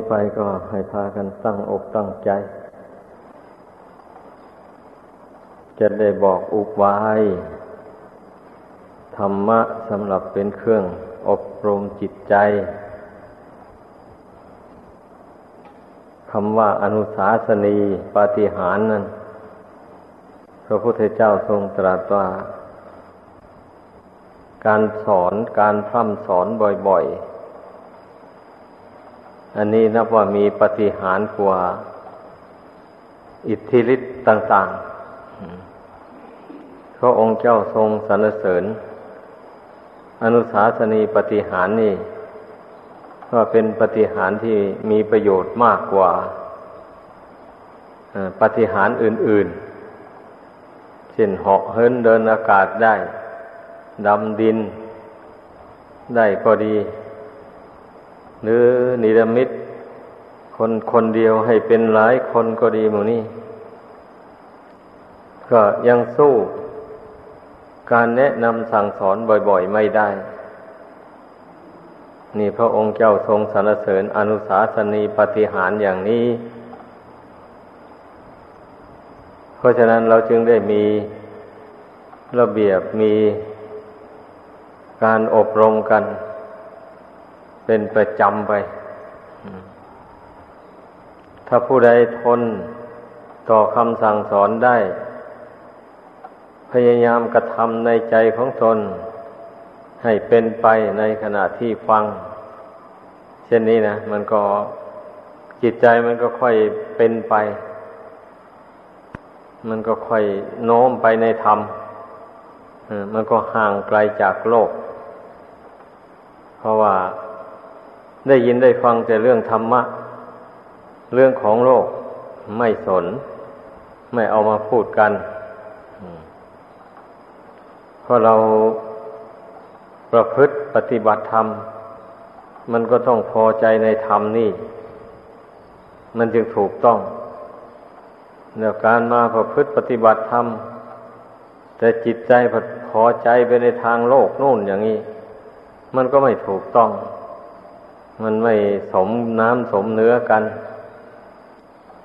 นี้ไปก็ให้พากันตั้งอกตั้งใจ จะได้บอกอุบาย ธรรมะสำหรับเป็นเครื่องอบรมจิตใจคำว่าอนุสาสนีปาฏิหารนั้น พระพุทธเจ้าทรงตรัสว่า การสอนการพร่ำสอนบ่อยๆ อันนี้นับว่ามีปฏิหารกว่า อิทธิฤทธิ์ต่างๆ พระองค์เจ้าทรงสรรเสริญ อนุสาสนีปฏิหารนี่ว่าเป็นปฏิหารที่มีประโยชน์มากกว่าปฏิหารอื่นๆ เช่นเหาะเฮินเดินอากาศได้ ดำดินได้ก็ดี หรือนิรมิตคนคนเดียวให้เป็นหลายคนก็ดีหมูนี่ก็ยังสู้การแนะนำสั่งสอนบ่อยๆไม่ได้ นี่พระองค์เจ้าทรงสรรเสริญอนุสาสนีปฏิหารอย่างนี้ เพราะฉะนั้นเราจึงได้มีระเบียบมีการอบรมกัน เป็นประจำไป ถ้าผู้ใดทนต่อคำสั่งสอนได้ พยายามกระทำในใจของตน ให้เป็นไปในขณะที่ฟัง เช่นนี้นะ มันก็จิตใจมันก็ค่อยเป็นไป มันก็ค่อยโน้มไปในธรรมมันก็ห่างไกลจากโลก เพราะว่า ได้ยินได้ฟังแต่เรื่องธรรมะ เรื่องของโลกไม่สน ไม่เอามาพูดกันเพราะเราประพฤติปฏิบัติธรรม มันก็ต้องพอใจในธรรมนี่ มันจึงถูกต้องเนื่อการมาประพฤติปฏิบัติธรรม แต่จิตใจพอใจไปในทางโลกนู่นอย่างนี้ มันก็ไม่ถูกต้อง มันไม่สมน้ำสมเนื้อกัน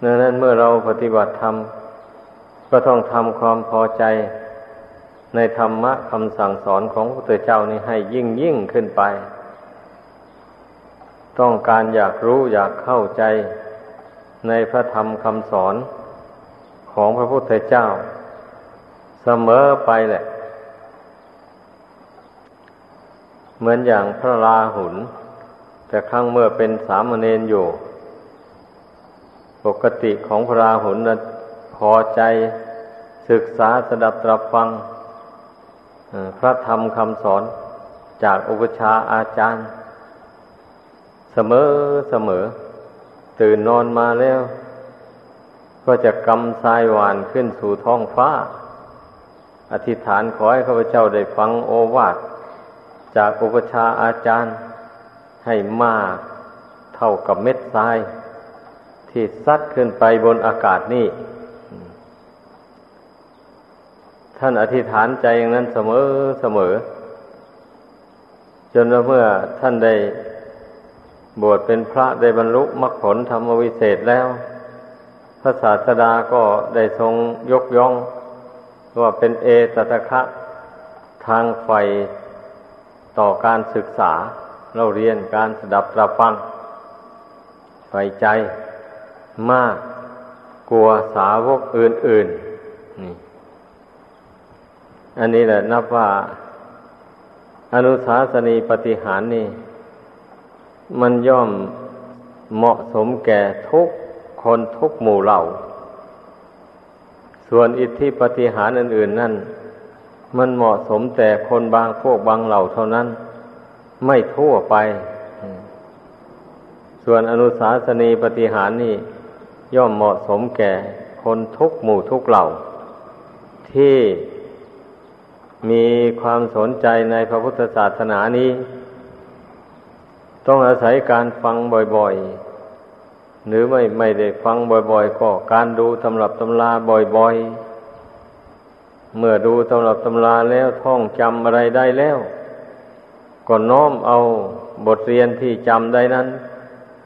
ดังนั้นเมื่อเราปฏิบัติธรรม ก็ต้องทำความพอใจในธรรมะคำสั่งสอนของพระพุทธเจ้านี่ให้ยิ่งยิ่งขึ้นไป ต้องการอยากรู้อยากเข้าใจในพระธรรมคำสอนของพระพุทธเจ้า เสมอไปแหละ เหมือนอย่างพระลาหุน แต่ครั้งเมื่อเป็นสามเณรอยู่ ปกติของพระราหุนนะพอใจศึกษาสดับตรับฟังพระธรรมคำสอนจากอุปชาอาจารย์ เสมอเสมอ ตื่นนอนมาแล้ว ก็จะกำทรายหวานขึ้นสู่ท้องฟ้า อธิษฐานขอให้ข้าพเจ้าได้ฟังโอวาทจากอุปชาอาจารย์ ให้มากเท่ากับเม็ดทราย ที่ซัดขึ้นไปบนอากาศนี่ ท่านอธิษฐานใจอย่างนั้นเสมอเสมอ จนเมื่อท่านได้บวชเป็นพระได้บรรลุมรรคผลธรรมวิเศษแล้ว พระศาสดาก็ได้ทรงยกย่อง ว่าเป็นเอตตะคะทางไฟต่อการศึกษา เราเรียนการสดับตรับฟังไฟใจมากกลัวสาวกอื่นๆนี่อันนี้แหละนับว่า อนุสาสนีปฏิหารนี่ มันย่อมเหมาะสมแก่ทุกคนทุกหมู่เหล่า ส่วนอิทธิปฏิหารอื่น ๆ นั่น มันเหมาะสมแต่คนบางพวกบางเหล่าเท่านั้น ไม่ทั่วไป ส่วนอนุสาสนีปฏิหารนี่ ย่อมเหมาะสมแก่คนทุกหมู่ทุกเหล่า ที่มีความสนใจในพระพุทธศาสนานี้ ต้องอาศัยการฟังบ่อยๆ หรือไม่ไม่ได้ฟังบ่อยๆ ก็การดูตำรับตำราบ่อยๆ เมื่อดูตำรับตำราแล้วท่องจำอะไรได้แล้ว ก็น้อมเอาบทเรียนที่จำได้นั้น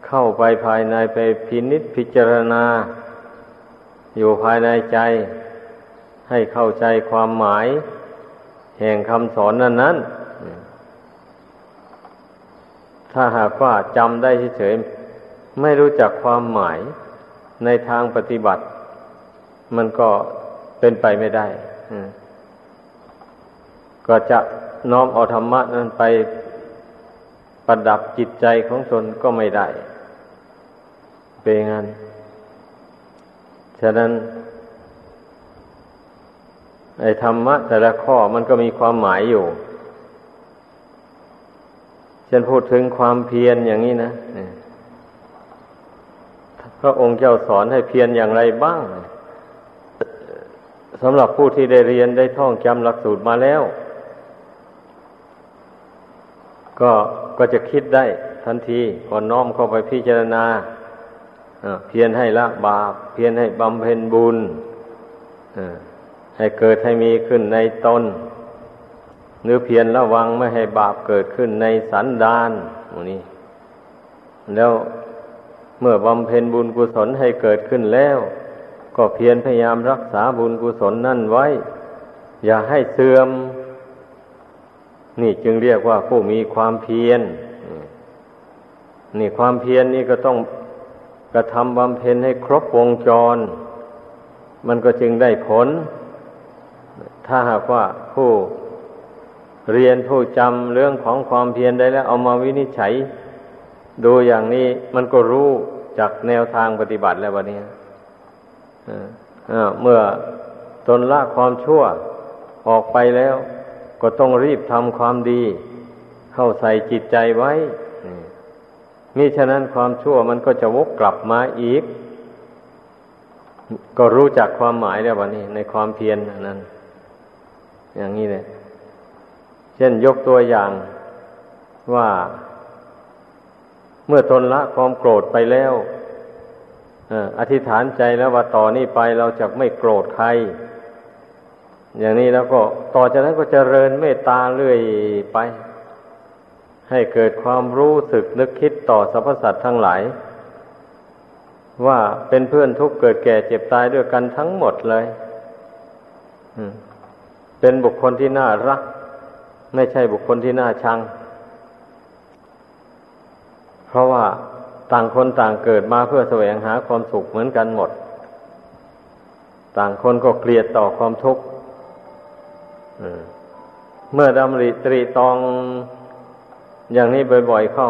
เข้าไปภายในไปพินิษพิจารณา อยู่ภายในใจ ให้เข้าใจความหมาย แห่งคำสอนนั้นนั้นถ้าหากว่าจำได้เฉยๆไม่รู้จักความหมายในทางปฏิบัติ มันก็เป็นไปไม่ได้ก็จะ น้อมเอาธรรมะนั้นไปประดับจิตใจของตนก็ไม่ได้ เป็นงั้น ฉะนั้นไอ้ธรรมะแต่ละข้อมันก็มีความหมายอยู่ เช่นพูดถึงความเพียรอย่างนี้นะพระองค์เจ้าสอนให้เพียรอย่างไรบ้างสำหรับผู้ที่ได้เรียนได้ท่องจำหลักสูตรมาแล้ว ก็ก็จะคิดได้ทันทีก่อนน้อมเข้าไปพิจารณาเพียรให้ละบาป เพียรให้บำเพ็ญบุญให้เกิดให้มีขึ้นในตนหรือเพียรระวังไม่ให้บาปเกิดขึ้นในสันดานนี่แล้วเมื่อบำเพ็ญบุญกุศลให้เกิดขึ้นแล้ว ก็เพียรพยายามรักษาบุญกุศลนั่นไว้ อย่าให้เสื่อม นี่จึงเรียกว่าผู้มีความเพียรนี่ความเพียรนนี่ก็ต้องกระทำบำเพ็ญให้ครบวงจร มันก็จึงได้ผล ถ้าหากว่าผู้เรียนผู้จำเรื่องของความเพียรได้แล้ว เอามาวินิจฉัย ดูอย่างนี้มันก็รู้จากแนวทางปฏิบัติแล้ววันนี้เมื่อตนละความชั่วออกไปแล้ว ก็ต้องรีบทำความดี เข้าใส่จิตใจไว้มิฉะนั้นความชั่วมันก็จะวกกลับมาอีก ก็รู้จักความหมายแล้ววันนี้ ในความเพียรนั้น อย่างนี้เลยเช่นยกตัวอย่างว่าเมื่อทนละความโกรธไปแล้วอธิษฐานใจแล้วว่าต่อนนี้ไปเราจะไม่โกรธใคร อย่างนี้แล้วก็ต่อจากนั้นก็จเจริญเมตตาเรื่อยไป ให้เกิดความรู้สึกนึกคิดต่อสรรพสัตว์ทั้งหลาย ว่าเป็นเพื่อนทุกเกิดแก่เจ็บตายด้วยกันทั้งหมดเลยเป็นบุคคลที่น่ารัก ไม่ใช่บุคคลที่น่าชัง เพราะว่าต่างคนต่างเกิดมาเพื่อแสวงหาความสุขเหมือนกันหมด ต่างคนก็เกลียดต่อความทุกข์ เมื่อดำริตรีตองอย่างนี้บ่อย ๆ เข้า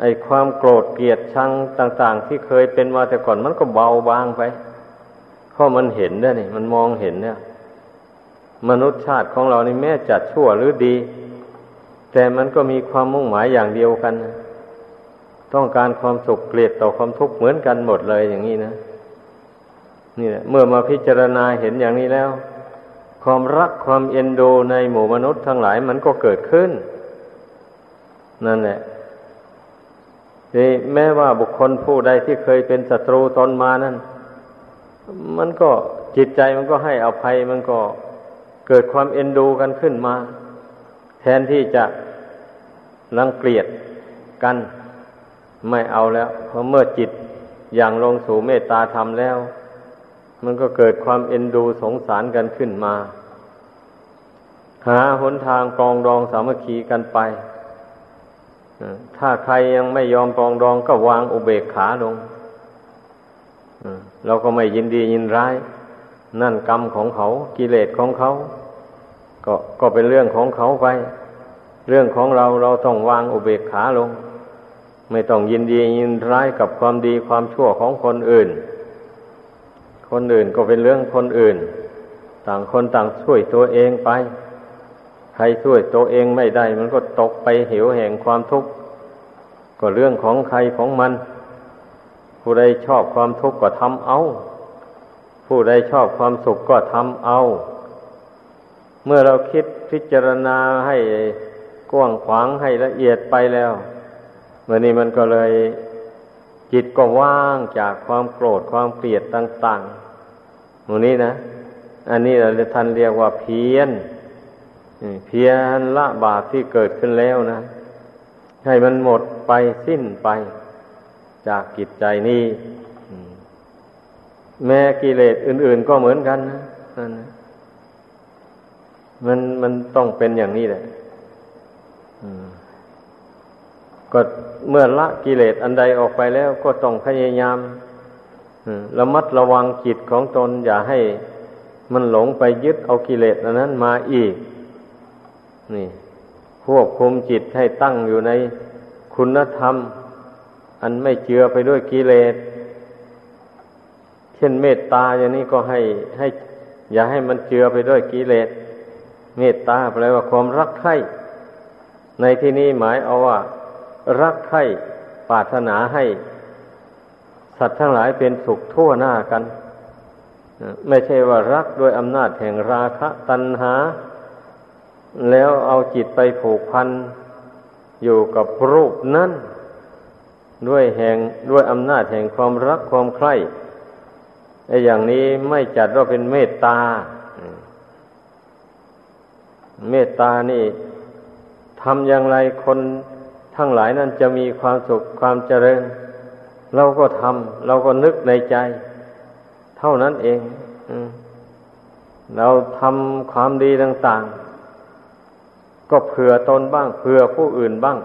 ไอ้ความโกรธเกลียดชังต่าง ๆ ที่เคยเป็นมาแต่ก่อนมันก็เบาบางไป เพราะมันเห็นได้นี่มันมองเห็นเนี่ย มนุษย์ชาติของเรานี่แม้จัดชั่วหรือดี แต่มันก็มีความมุ่งหมายอย่างเดียวกัน ต้องการความสุขเกลียดต่อความทุกข์เหมือนกันหมดเลยอย่างนี้นะนี่แหละเมื่อมาพิจารณาเห็นอย่างนี้แล้ว ความรักความเอ็นดูในหมู่มนุษย์ทั้งหลายมันก็เกิดขึ้น นั่นแหละนี่แม้ว่าบุคคลผู้ใดที่เคยเป็นศัตรูตนมานั้น มันก็จิตใจมันก็ให้อภัยมันก็เกิดความเอ็นดูกันขึ้นมา แทนที่จะรังเกียจกันไม่เอาแล้วเพราะเมื่อจิตอย่างลงสู่เมตตาธรรมแล้ว มันก็เกิดความเอ็นดูสงสารกันขึ้นมา หาหนทางปรองดองสามัคคีกันไป ถ้าใครยังไม่ยอมปรองดองก็วางอุเบกขาลงเราก็ไม่ยินดียินร้าย นั่นกรรมของเขากิเลสของเขา ก็ก็เป็นเรื่องของเขาไป เรื่องของเราเราต้องวางอุเบกขาลง ไม่ต้องยินดียินร้ายกับความดีความชั่วของคนอื่น คนอื่นก็เป็นเรื่องคนอื่น ต่างคนต่างช่วยตัวเองไป ใครช่วยตัวเองไม่ได้ มันก็ตกไปเหวแห่งความทุกข์ก็เรื่องของใครของมัน ผู้ใดชอบความทุกข์ก็ทำเอา ผู้ใดชอบความสุขก็ทำเอา เมื่อเราคิดพิจารณาให้กว้างขวางให้ละเอียดไปแล้วเมื่อนี้มันก็เลย จิตก็ว่างจากความโกรธความเกลียดต่างๆตรงนี้นะ อันนี้เราท่านเรียกว่าเพียนเพียนละบาปที่เกิดขึ้นแล้วนะ ให้มันหมดไปสิ้นไป จากกิจใจนี้แม้กิเลสอื่น ๆ ก็เหมือนกันนะนั่นนะมันมันต้องเป็นอย่างนี้แหละ ก็เมื่อละกิเลสอันใดออกไปแล้วก็ต้องพยายามระมัดระวังจิตของตนอย่าให้มันหลงไปยึดเอากิเลสอันนั้นมาอีก นี่ควบคุมจิตให้ตั้งอยู่ในคุณธรรม อันไม่เจือไปด้วยกิเลส เช่นเมตตาอย่างนี้ก็ให้ให้ อย่าให้มันเจือไปด้วยกิเลส เมตตาแปลว่าความรักใคร่ในที่นี้หมายเอาว่า รักใคร่ปรารถนาให้ สัตว์ทั้งหลายเป็นสุขทั่วหน้ากัน ไม่ใช่ว่ารักด้วยอำนาจแห่งราคะตัณหา แล้วเอาจิตไปผูกพันอยู่กับรูปนั้นด้วยแห่งด้วยอำนาจแห่งความรักความใคร่ไอ้อย่างนี้ไม่จัดว่าเป็นเมตตา เมตตานี่ทำอย่างไรคน ทั้งหลายนั้นจะมีความสุขความเจริญ เราก็ทำเราก็นึกในใจ เท่านั้นเองเราทำความดีต่าง ๆ ก็เผื่อตนบ้างเผื่อผู้อื่นบ้าง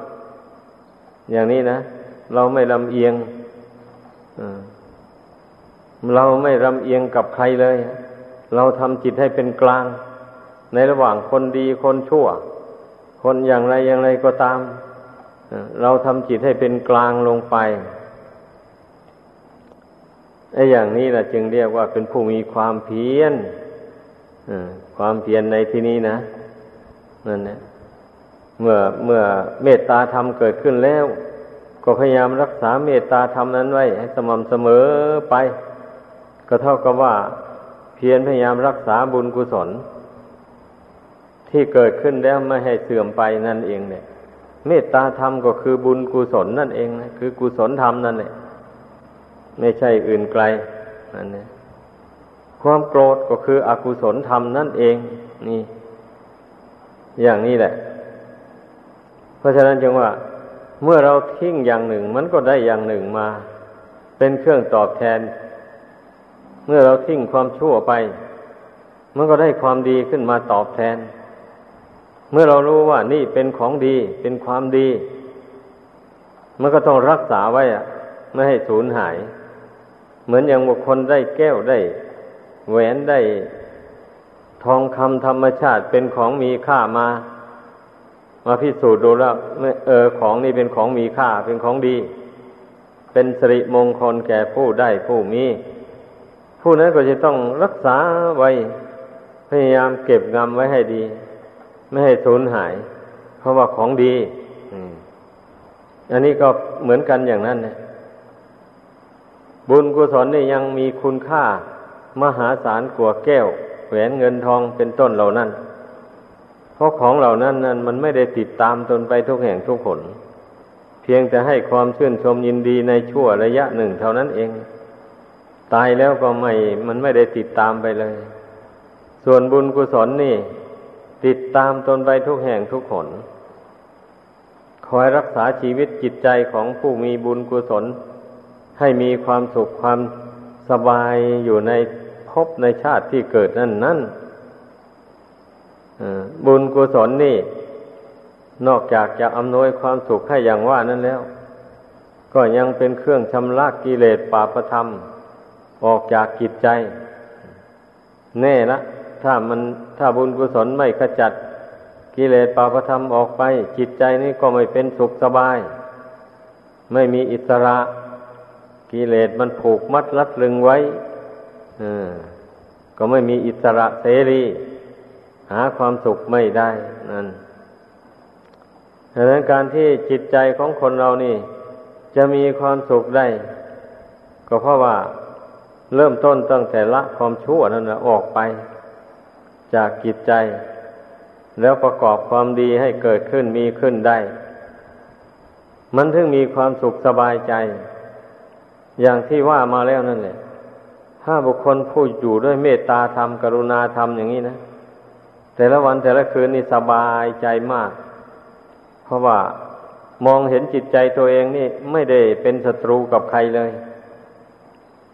อย่างนี้นะ เราไม่ลำเอียงเราไม่ลำเอียงกับใครเลย เราทำจิตให้เป็นกลาง ในระหว่างคนดีคนชั่ว คนอย่างไรอย่างไรก็ตาม เราทำจิตให้เป็นกลางลงไปไอ้อย่างนี้แหละจึงเรียกว่าเป็นผู้มีความเพียรความเพียรในที่นี้นะนั่นแหละเมื่อเมื่อเมตตาธรรมเกิดขึ้นแล้ว ก็พยายามรักษาเมตตาธรรมนั้นไว้ ให้สม่ำเสมอไป ก็เท่ากับว่า เพียรพยายามรักษาบุญกุศล ที่เกิดขึ้นแล้วไม่ให้เสื่อมไปนั่นเองเนี่ย เมตตาธรรมก็คือบุญกุศลนั่นเองนะคือกุศลธรรมนั่นแหละไม่ใช่อื่นไกลนั่นเนี่ยความโกรธก็คืออกุศลธรรมนั่นเอง นี่ อย่างนี้แหละ เพราะฉะนั้นจึงว่า เมื่อเราทิ้งอย่างหนึ่ง มันก็ได้อย่างหนึ่งมา เป็นเครื่องตอบแทน เมื่อเราทิ้งความชั่วไป มันก็ได้ความดีขึ้นมาตอบแทน เมื่อเรารู้ว่านี่เป็นของดี เป็นความดี มันก็ต้องรักษาไว้อะไม่ให้สูญหาย เหมือนอย่างบุคคลได้แก้วได้ แหวนได้ ทองคำธรรมชาติเป็นของมีค่ามา มาพิสูจน์ดูแล้วเออของนี่เป็นของมีค่า เป็นของดี เป็นสิริมงคลแก่ผู้ได้ผู้มี ผู้นั้นก็จะต้องรักษาไว้ พยายามเก็บงำไว้ให้ดี ไม่ให้สูญหาย เพราะว่าของดีอันนี้ก็เหมือนกันอย่างนั้นนะบุญกุศลนี่ยังมีคุณค่า มหาศาลกว่าแก้ว แหวนเงินทองเป็นต้นเหล่านั้น เพราะของเหล่านั้นนั้นมันไม่ได้ติดตามตนไปทุกแห่งทุกผล เพียงแต่ให้ความชื่นชมยินดีในชั่วระยะหนึ่งเท่านั้นเอง ตายแล้วก็ไม่ มันไม่ได้ติดตามไปเลย ส่วนบุญกุศลนี่ ติดตามตนไปทุกแห่งทุกผลคอยรักษาชีวิตจิตใจของผู้มีบุญกุศล ให้มีความสุขความสบายอยู่ในภพในชาติที่เกิดนั่นนั่นบุญกุศลนี่ นอกจากจะอำนวยความสุขให้อย่างว่านั้นแล้ว ก็ยังเป็นเครื่องชำระกิเลสปาประธรรม ออกจากกิจใจ แน่ละ ถ้ามันถ้าบุญกุศลไม่ขจัดกิเลสปาประธรรมออกไป จิตใจนี้ก็ไม่เป็นสุขสบาย ไม่มีอิสระกิเลสมันผูกมัดรัดลึงไว้ก็ไม่มีอิสระเสรีหาความสุขไม่ได้นั่นดังนั้นการที่จิตใจของคนเรานี่ จะมีความสุขได้ ก็เพราะว่าเริ่มต้นตั้งแต่ละความชั่วนั่นแหละออกไป จากจิตใจ แล้วประกอบความดีให้เกิดขึ้นมีขึ้นได้ มันถึงมีความสุขสบายใจ อย่างที่ว่ามาแล้วนั่นแหละถ้าบุคคลผู้อยู่ด้วยเมตตาธรรม กรุณาธรรมอย่างนี้นะ แต่ละวันแต่ละคืนนี่สบายใจมาก เพราะว่ามองเห็นจิตใจตัวเองนี่ไม่ได้เป็นศัตรูกับใครเลย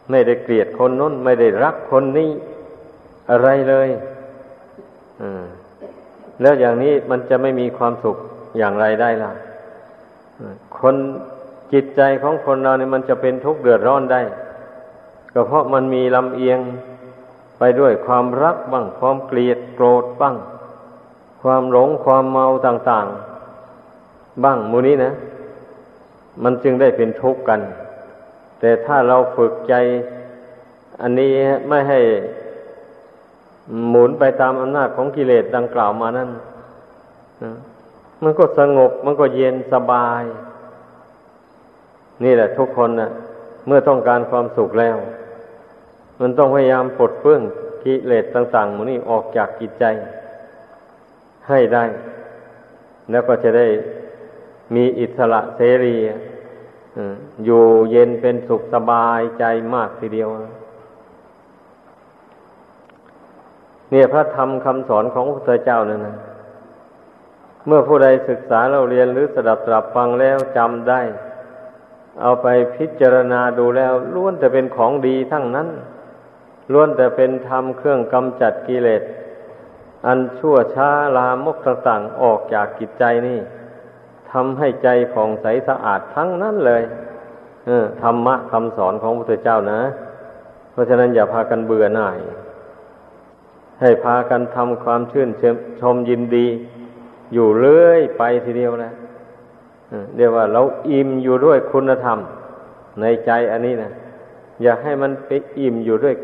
ไม่ได้เกลียดคนนู้น ไม่ได้รักคนนี้ อะไรเลย แล้วอย่างนี้มันจะไม่มีความสุขอย่างไรได้ล่ะคนจิตใจของคนเราเนี่ยมันจะเป็นทุกข์เดือดร้อนได้ ก็เพราะมันมีลำเอียงไปด้วยความรักบ้าง ความเกลียดโกรธบ้าง ความหลงความเมาต่างๆ บ้างมูนี้นะ มันจึงได้เป็นทุกข์กัน แต่ถ้าเราฝึกใจ อันนี้ไม่ให้ หมุนไปตามอำนาจของกิเลสดังกล่าวมานั้นมันก็สงบมันก็เย็นสบาย นี่แหละทุกคนนะเมื่อต้องการความสุขแล้ว มันต้องพยายามปลดเปื้องกิเลสต่างๆมันนี่ออกจากกิจใจ ให้ได้ แล้วก็จะได้มีอิสระเสรีอยู่เย็นเป็นสุขสบายใจมากทีเดียว เนี่ยพระธรรมคำสอนของพระพุทธเจ้านั่นนะเมื่อผู้ใดศึกษาเราเรียนหรือสดับตรับฟังแล้วจำได้ เอาไปพิจารณาดูแล้วล้วนแต่เป็นของดีทั้งนั้นล้วนแต่เป็นธรรมเครื่องกำจัดกิเลสอันชั่วช้าลามกต่างๆออกจากกิจใจนี่ทำให้ใจผ่องใสสะอาดทั้งนั้นเลยเออธรรมะคำสอนของพระพุทธเจ้านะ เพราะฉะนั้นอย่าพากันเบื่อหน่าย ให้พากันทำความชื่นชมยินดี อยู่เรื่อยไปทีเดียวนะเรียกว่าเราอิ่มอยู่ด้วยคุณธรรม ในใจอันนี้นะอย่าให้มันไปอิ่มอยู่ด้วย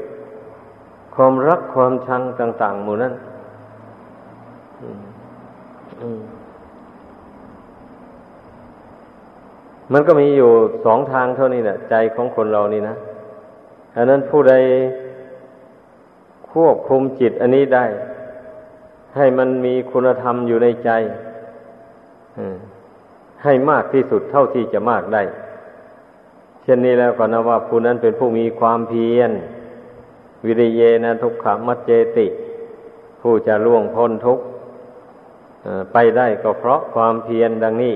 ความรักความชังต่าง ๆ หมู่นั้นมันก็มีอยู่สองทางเท่านี้แหละใจของคนเรานี่นะอันนั้นผู้ใด ควบคุมจิตอันนี้ได้ ให้มันมีคุณธรรมอยู่ในใจให้มากที่สุดเท่าที่จะมากได้ เช่นนี้แล้วก็นะว่าผู้นั้นเป็นผู้มีความเพียร วิริเยนะทุกขมัจเจติ ผู้จะล่วงพ้นทุกข์ไปได้ก็เพราะความเพียรดังนี้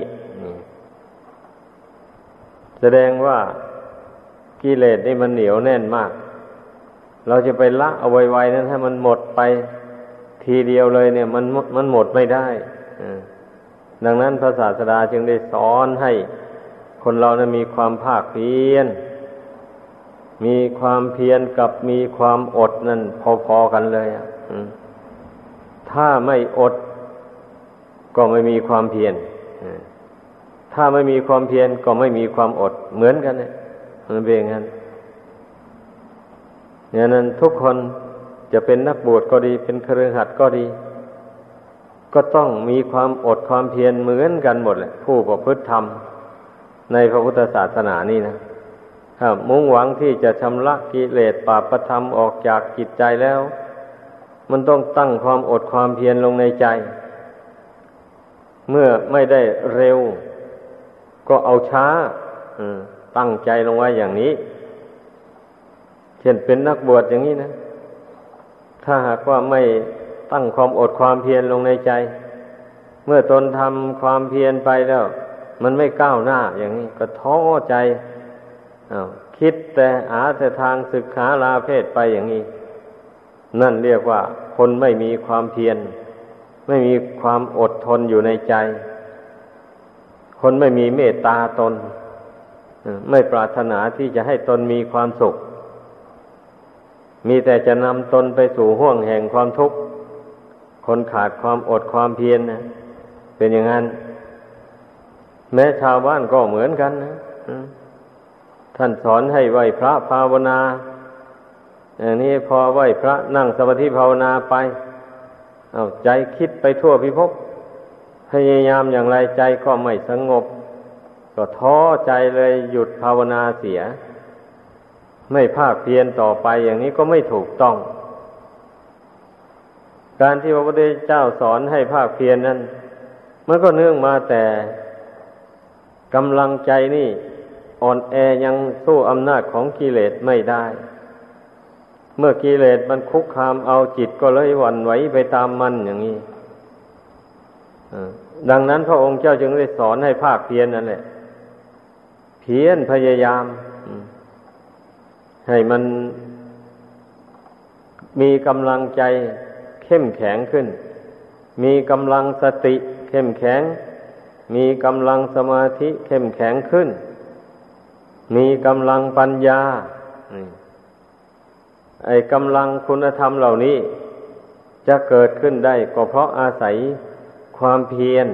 แสดงว่ากิเลสนี่มันเหนียวแน่นมาก เราจะไปละเอาไวๆนั้นให้มันหมดไปทีเดียวเลยเนี่ย มันมันหมดไม่ได้ดังนั้นพระศาสดาจึงได้สอนให้ คนเรานะมีความภาคเพียรมีความเพียรกับมีความอดนั่นพอๆกันเลยถ้าไม่อดก็ไม่มีความเพียรถ้าไม่มีความเพียรก็ไม่มีความอดเหมือนกันเนี่ยมันเป็นอย่างนั้น อย่างนั้นทุกคนจะเป็นนักบวชก็ดี เป็นเครือขัดก็ดี ก็ต้องมีความอดความเพียรเหมือนกันหมดแหละผู้ประพฤติธรรม ในพระพุทธศาสนานี่นะถ้ามุ่งหวังที่จะชำระกิเลสปาประธรรมออกจากจิตใจแล้ว มันต้องตั้งความอดความเพียรลงในใจ เมื่อไม่ได้เร็ว ก็เอาช้าตั้งใจลงไว้อย่างนี้ เช่นเป็นนักบวชอย่างนี้นะ ถ้าหากว่าไม่ตั้งความอดความเพียรลงในใจ เมื่อตนทำความเพียรไปแล้ว มันไม่ก้าวหน้าอย่างนี้ ก็ท้อใจอาคิดแต่หาแต่ทางศึกษาลาเพศไปอย่างนี้ นั่นเรียกว่าคนไม่มีความเพียร ไม่มีความอดทนอยู่ในใจ คนไม่มีเมตตาตน ไม่ปรารถนาที่จะให้ตนมีความสุข มีแต่จะนำตนไปสู่ห่วงแห่งความทุกข์ คนขาดความอดความเพียรนะเป็นอย่างนั้น แม้ชาวบ้านก็เหมือนกันนะท่านสอนให้ไหวพระภาวนา อย่างนี้พอไหวพระนั่งสมาธิภาวนาไป เอาใจคิดไปทั่วพิภพพยายามอย่างไรใจก็ไม่สงบ ก็ท้อใจเลยหยุดภาวนาเสีย ไม่ภาคเพียรต่อไปอย่างนี้ก็ไม่ถูกต้อง การที่พระพุทธเจ้าสอนให้ภาคเพียรนนั้นมันก็เนื่องมาแต่กำลังใจนี่อ่อนแอยังสู้อำนาจของกิเลสไม่ได้ เมื่อกิเลสมันคุกคามเอาจิตก็เลยหวั่นไหวไปตามมันอย่างนี้ดังนั้นพระองค์เจ้าจึงได้สอนให้ภาคเพียรนนั่นแหละ เพียรพยายาม ให้มันมีกำลังใจเข้มแข็งขึ้น มีกำลังสติเข้มแข็ง มีกำลังสมาธิเข้มแข็งขึ้น มีกำลังปัญญาไอ้กำลังคุณธรรมเหล่านี้ จะเกิดขึ้นได้ก็เพราะอาศัยความเพียร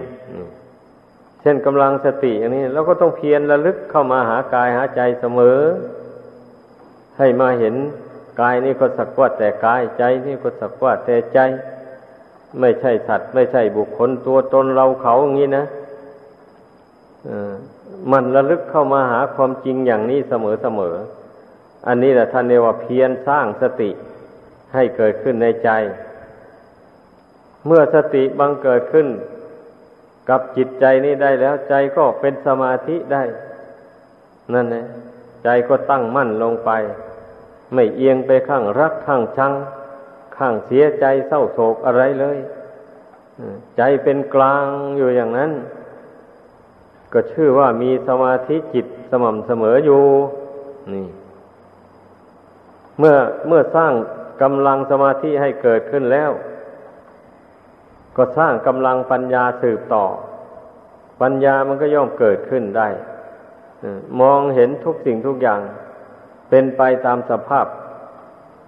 เช่นกำลังสติอย่างนี้เราก็ต้องเพียรระลึกเข้ามาหากายหาใจเสมอ ให้มาเห็นกายนี่ก็สักว่าแต่กายใจนี่ก็สักว่าแต่ใจ ไม่ใช่สัตว์ ไม่ใช่บุคคลตัวตนเราเขาอย่างนี้นะมันระลึกเข้ามาหาความจริงอย่างนี้เสมอเสมอ อันนี้แหละท่านเรียกว่าเพียรสร้างสติให้เกิดขึ้นในใจ เมื่อสติบังเกิดขึ้น กับจิตใจนี้ได้แล้วใจก็เป็นสมาธิได้ นั่นเอง ใจก็ตั้งมั่นลงไป ไม่เอียงไปข้างรักข้างชัง ข้างเสียใจเศร้าโศกอะไรเลยใจเป็นกลางอยู่อย่างนั้น ก็ชื่อว่ามีสมาธิจิตสม่ำเสมออยู่นี่เมื่อเมื่อสร้างกำลังสมาธิให้เกิดขึ้นแล้ว ก็สร้างกำลังปัญญาสืบต่อ ปัญญามันก็ย่อมเกิดขึ้นได้ มองเห็นทุกสิ่งทุกอย่าง เป็นไปตามสภาพ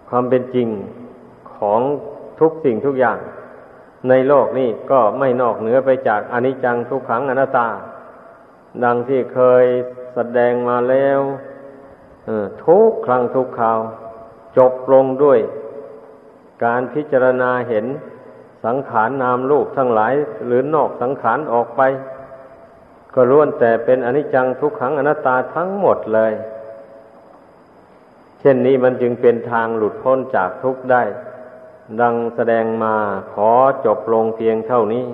ความเป็นจริงของทุกสิ่งทุกอย่าง ในโลกนี้ก็ไม่นอกเหนือไปจากอนิจจังทุกขังอนัตตา ดังที่เคยแสดงมาแล้วทุกครั้งทุกคราว จบลงด้วย การพิจารณาเห็นสังขารนนามรูปทั้งหลายหรือนอกสังขารออกไป ก็ล้วนแต่เป็นอนิจจังทุกขังอนัตตาทั้งหมดเลย เช่นนี้มันจึงเป็นทางหลุดพ้นจากทุกข์ได้ ดังแสดงมาขอจบลงเพียงเท่านี้